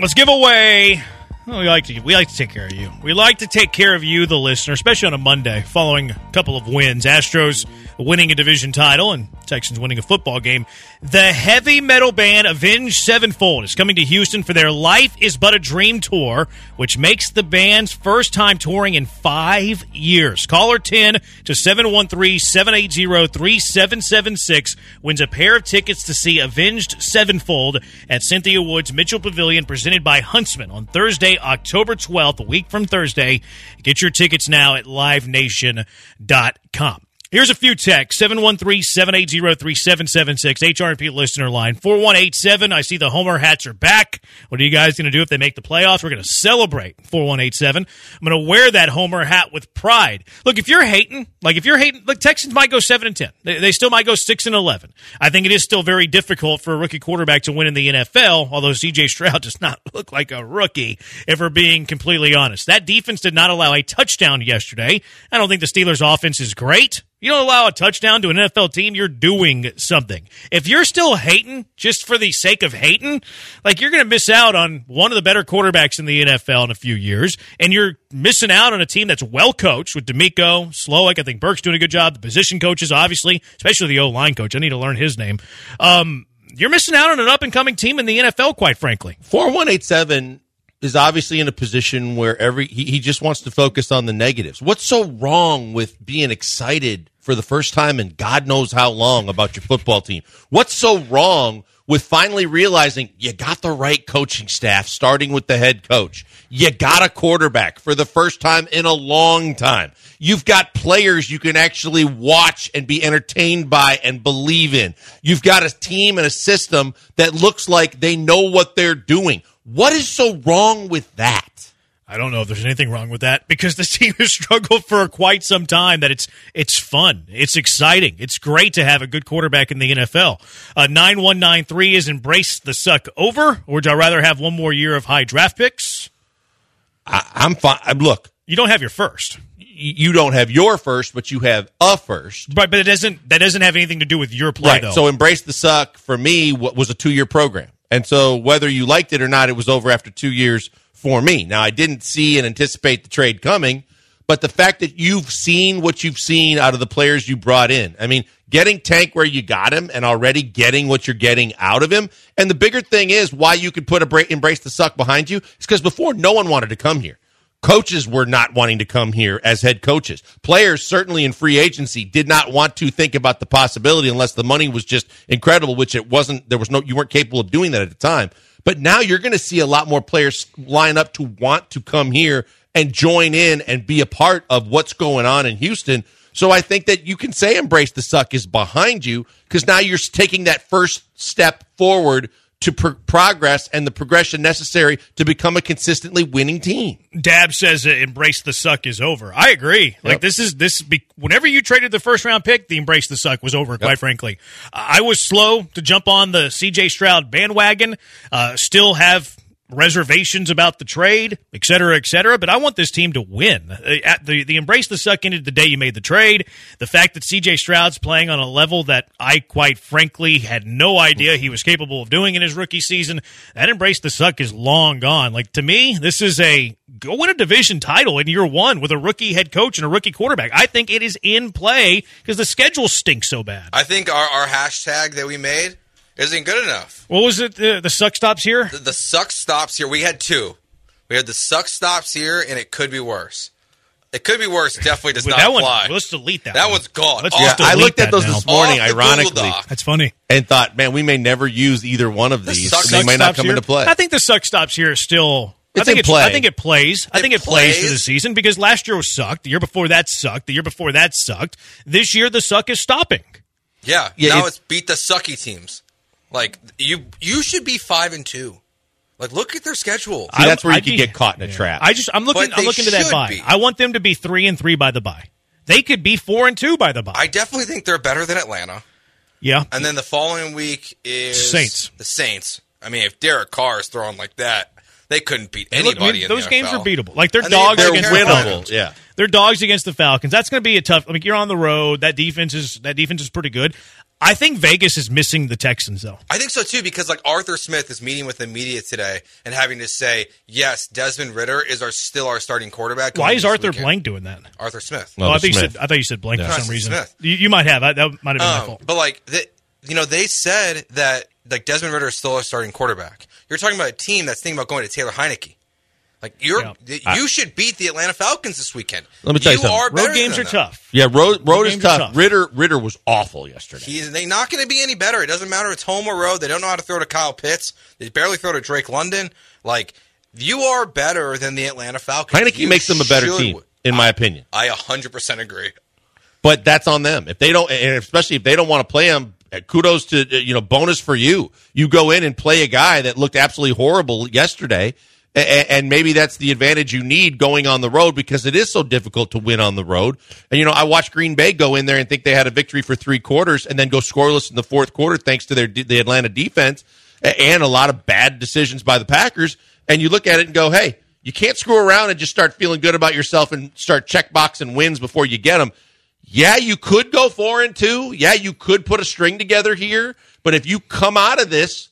Let's give away. we like to we like to take care of you. We like to take care of you, the listener, especially on a Monday following a couple of wins. Astros winning a division title and Texans winning a football game. The heavy metal band Avenged Sevenfold is coming to Houston for their Life Is But a Dream tour, which makes the band's first time touring in five years. Caller 10 to 713-780-3776 wins a pair of tickets to see Avenged Sevenfold at Cynthia Woods Mitchell Pavilion presented by Huntsman on Thursday, October 12th, a week from Thursday. Get your tickets now at livenation.com. Here's a few texts 713 780 3776, HRP listener line 4187. I see the Homer hats are back. What are you guys going to do if they make the playoffs? We're going to celebrate 4187. I'm going to wear that Homer hat with pride. Look, if you're hating, like if you're hating, look, Texans might go 7 and 10. They, they still might go 6 and 11. I think it is still very difficult for a rookie quarterback to win in the NFL, although CJ Stroud does not look like a rookie, if we're being completely honest. That defense did not allow a touchdown yesterday. I don't think the Steelers' offense is great. You don't allow a touchdown to an NFL team, you're doing something. If you're still hating just for the sake of hating, like you're going to miss out on one of the better quarterbacks in the NFL in a few years, and you're missing out on a team that's well coached with DeMeco, Slowik. I think Burke's doing a good job. The position coaches, obviously, especially the O line coach. I need to learn his name. Um, you're missing out on an up and coming team in the NFL, quite frankly. 4187 is obviously in a position where every he, he just wants to focus on the negatives. What's so wrong with being excited for the first time in God knows how long about your football team? What's so wrong with finally realizing you got the right coaching staff, starting with the head coach? You got a quarterback for the first time in a long time. You've got players you can actually watch and be entertained by and believe in. You've got a team and a system that looks like they know what they're doing. What is so wrong with that? I don't know if there's anything wrong with that because this team has struggled for quite some time. That it's it's fun, it's exciting, it's great to have a good quarterback in the NFL. Uh, Nine one nine three is embrace the suck over, or would I rather have one more year of high draft picks? I, I'm fine. Look, You don't have your first, you don't have your first, but you have a first. right? But it doesn't that doesn't have anything to do with your play, Right. though. So embrace the suck for me wa- was a two year program. And so whether you liked it or not, it was over after two years for me. Now I didn't see and anticipate the trade coming, but the fact that you've seen what you've seen out of the players you brought in. I mean, getting Tank where you got him and already getting what you're getting out of him. And the bigger thing is why you could put a bra- embrace the suck behind you is because before no one wanted to come here. Coaches were not wanting to come here as head coaches. Players, certainly in free agency, did not want to think about the possibility unless the money was just incredible, which it wasn't. There was no, you weren't capable of doing that at the time. But now you're going to see a lot more players line up to want to come here and join in and be a part of what's going on in Houston. So I think that you can say embrace the suck is behind you because now you're taking that first step forward to pro- progress and the progression necessary to become a consistently winning team. Dab says uh, embrace the suck is over. I agree. Like Yep. this is this be, whenever you traded the first round pick, the embrace the suck was over. Quite frankly, I was slow to jump on the C.J. Stroud bandwagon. Uh, still have reservations about the trade, et cetera, et cetera. But I want this team to win. Uh, At the the embrace the suck ended the day you made the trade. The fact that C.J. Stroud's playing on a level that I quite frankly had no idea he was capable of doing in his rookie season. That embrace the suck is long gone. Like to me, this is a go win a division title in year one with a rookie head coach and a rookie quarterback. I think it is in play because the schedule stinks so bad. I think our, our hashtag that we made isn't good enough. What was it? The, the suck stops here. The, the suck stops here. We had two. We had the suck stops here, and it could be worse. It could be worse. Definitely does With not that one, apply. let's delete that. that one. one's gone. Let's Off just I delete looked at that those now. this morning, Off the Google ironically, Doc. That's funny. and thought, man, we may never use either one of these. suck- and they suck might not stops come here. into play. I think the suck stops here is still I It's think in it's, play. I think it plays. I It think it plays for the plays. season because last year was sucked. The year before that sucked. The year before that sucked. This year the suck is stopping. Yeah, Yeah, now it's- it's, beat the sucky teams. Like you, you should be five and two. Like look at their schedule. See, that's where you I'd could be- get caught in a trap. I just I'm looking I'm they looking to that buy. be. I want them to be three and three by the buy. They could be four and two by the buy. I definitely think they're better than Atlanta. yeah. And then the following week is Saints. The Saints. I mean, if Derek Carr is throwing like that, they couldn't beat Look, I anybody. mean, in those the games NFL. are beatable. Like they're And dogs they're against They're the. Falcons. winnable. Yeah. They're dogs against the Falcons. That's going to be a tough. I mean, you're on the road. That defense is that defense is pretty good. I think Vegas is missing the Texans though. I think so too, because like Arthur Smith is meeting with the media today and having to say, yes, Desmond Ridder is our still our starting quarterback. Why is Arthur weekend. Blank doing that? Arthur Smith. Oh, I thought you Smith. said I thought you said blank Yeah. for some Preston reason. Smith. You, you might have. I, that might have been my Um, fault. but like, the, you know, they said that like Desmond Ridder is still a starting quarterback. You're talking about a team that's thinking about going to Taylor Heinicke. Like you're, Yeah. th- you should beat the Atlanta Falcons this weekend. Let me tell you something. are better Road games are them. tough. Yeah, road road is tough. tough. Ridder Ridder was awful yesterday. He's they not going to be any better. It doesn't matter. It's home or road. They don't know how to throw to Kyle Pitts. They barely throw to Drake London. Like you are better than the Atlanta Falcons. Heinicke You makes them a better should- team, in my opinion. I 100% agree. But that's on them. If they don't, and especially if they don't want to play him, uh, kudos to uh, you know bonus for you. You go in and play a guy that looked absolutely horrible yesterday, and, maybe that's the advantage you need going on the road because it is so difficult to win on the road. And you know, I watched Green Bay go in there and think they had a victory for three quarters, and then go scoreless in the fourth quarter thanks to their the Atlanta defense and a lot of bad decisions by the Packers. And you look at it and go, hey. You can't screw around and just start feeling good about yourself and start checkboxing wins before you get them. Yeah, you could go four and two. Yeah, you could put a string together here. But if you come out of this,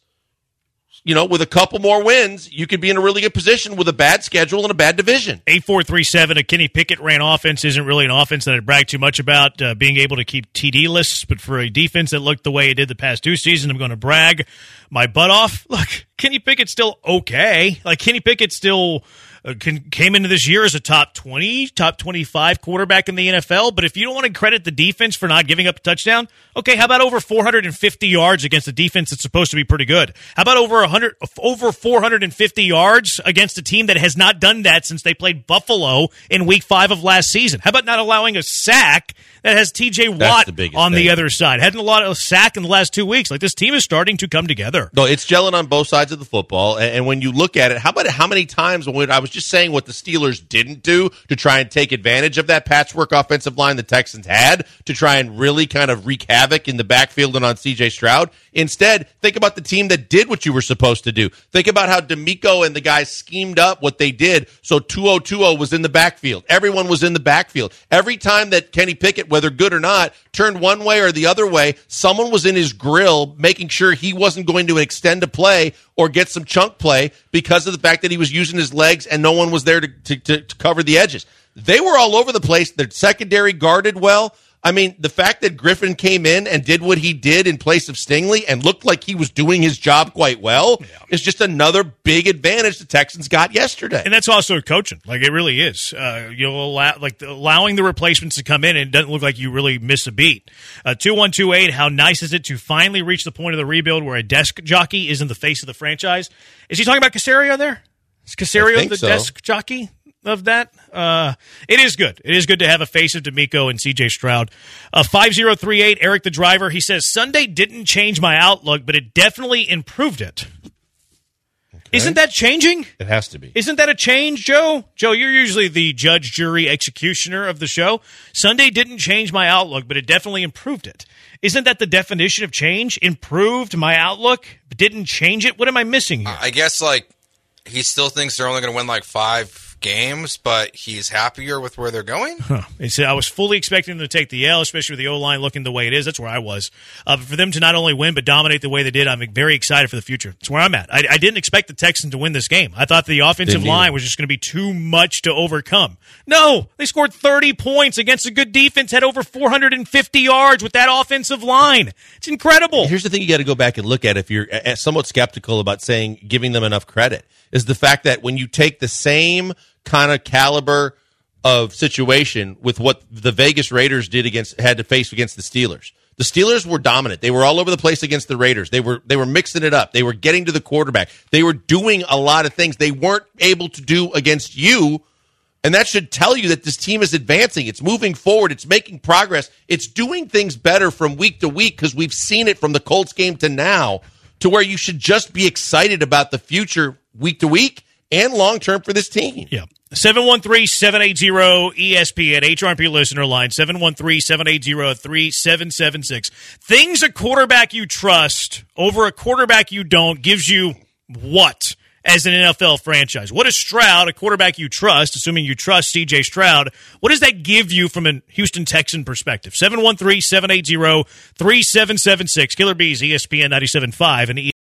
you know, with a couple more wins, you could be in a really good position with a bad schedule and a bad division. Eight four three seven. A Kenny Pickett ran offense isn't really an offense that I brag too much about. Uh, being able to keep TD lists, but for a defense that looked the way it did the past two seasons, I'm going to brag my butt off. Look, Kenny Pickett's still okay. Like Kenny Pickett's still uh, can, came into this year as a top twenty, top twenty five quarterback in the NFL. But if you don't want to credit the defense for not giving up a touchdown, okay, how about over 450 yards against a defense that's supposed to be pretty good? How about over 100, over 450 yards against a team that has not done that since they played Buffalo in Week Five of last season? How about not allowing a sack that has T.J. Watt the on the other side? Hadn't a lot of sack in the last two weeks. Like this team is starting to come together. No, it's gelling on both sides of the football. And, and when you look at it, how about how many times when I was just saying what the Steelers didn't do to try and take advantage of that patchwork offensive line the Texans had to try and really kind of wreak havoc in the backfield and on CJ Stroud. Instead, think about the team that did what you were supposed to do. Think about how DeMeco and the guys schemed up what they did. So 2020 was in the backfield. Everyone was in the backfield. Every time that Kenny Pickett, whether good or not, turned one way or the other way, someone was in his grill making sure he wasn't going to extend a play or get some chunk play because of the fact that he was using his legs and no one was there to, to, to, to cover the edges. They were all over the place. Their secondary guarded well. I mean, the fact that Griffin came in and did what he did in place of Stingley and looked like he was doing his job quite well is just another big advantage the Texans got yesterday. And that's also coaching. Like it really is. Uh, you'll allow like allowing the replacements to come in and it doesn't look like you really miss a beat. Uh, Two one two eight. How nice is it to finally reach the point of the rebuild where a desk jockey is in the face of the franchise? Is he talking about Caserio there? Is Caserio the so. desk jockey of that? Uh, it is good. It is good to have a face of DeMeco and C.J. Stroud. Uh, five zero three eight. Eric the driver. He says Sunday didn't change my outlook, but it definitely improved it. Isn't that changing? It has to be. Isn't that a change, Joe? Joe, you're usually the judge, jury, executioner of the show. Sunday didn't change my outlook, but it definitely improved it. Isn't that the definition of change? Improved my outlook, but didn't change it? What am I missing here? I guess like he still thinks they're only going to win like five games, but he's happier with where they're going. He said, I was fully expecting them to take the L, especially with the O line looking the way it is. That's where I was. Uh, but for them to not only win, but dominate the way they did, I'm very excited for the future. That's where I'm at. I, I didn't expect the Texans to win this game. I thought the offensive line was just going to be too much to overcome. No, they scored 30 points against a good defense, had over 450 yards with that offensive line. It's incredible. Here's the thing you got to go back and look at if you're somewhat skeptical about saying giving them enough credit is the fact that when you take the same kind of caliber of situation with what the Vegas Raiders did against had to face against the Steelers. The Steelers were dominant. They were all over the place against the Raiders. They were they were mixing it up. They were getting to the quarterback. They were doing a lot of things they weren't able to do against you. And that should tell you that this team is advancing. It's moving forward. It's making progress. It's doing things better from week to week because we've seen it from the Colts game to now to where you should just be excited about the future week to week and long term for this team. Yeah. 713-780 ESPN HRP listener line 713-780-3776. Things a quarterback you trust over a quarterback you don't gives you what as an NFL franchise? What is Stroud, a quarterback you trust, assuming you trust CJ Stroud, what does that give you from a Houston Texan perspective? 713-780-3776. Killer Bees ESPN 97.5 and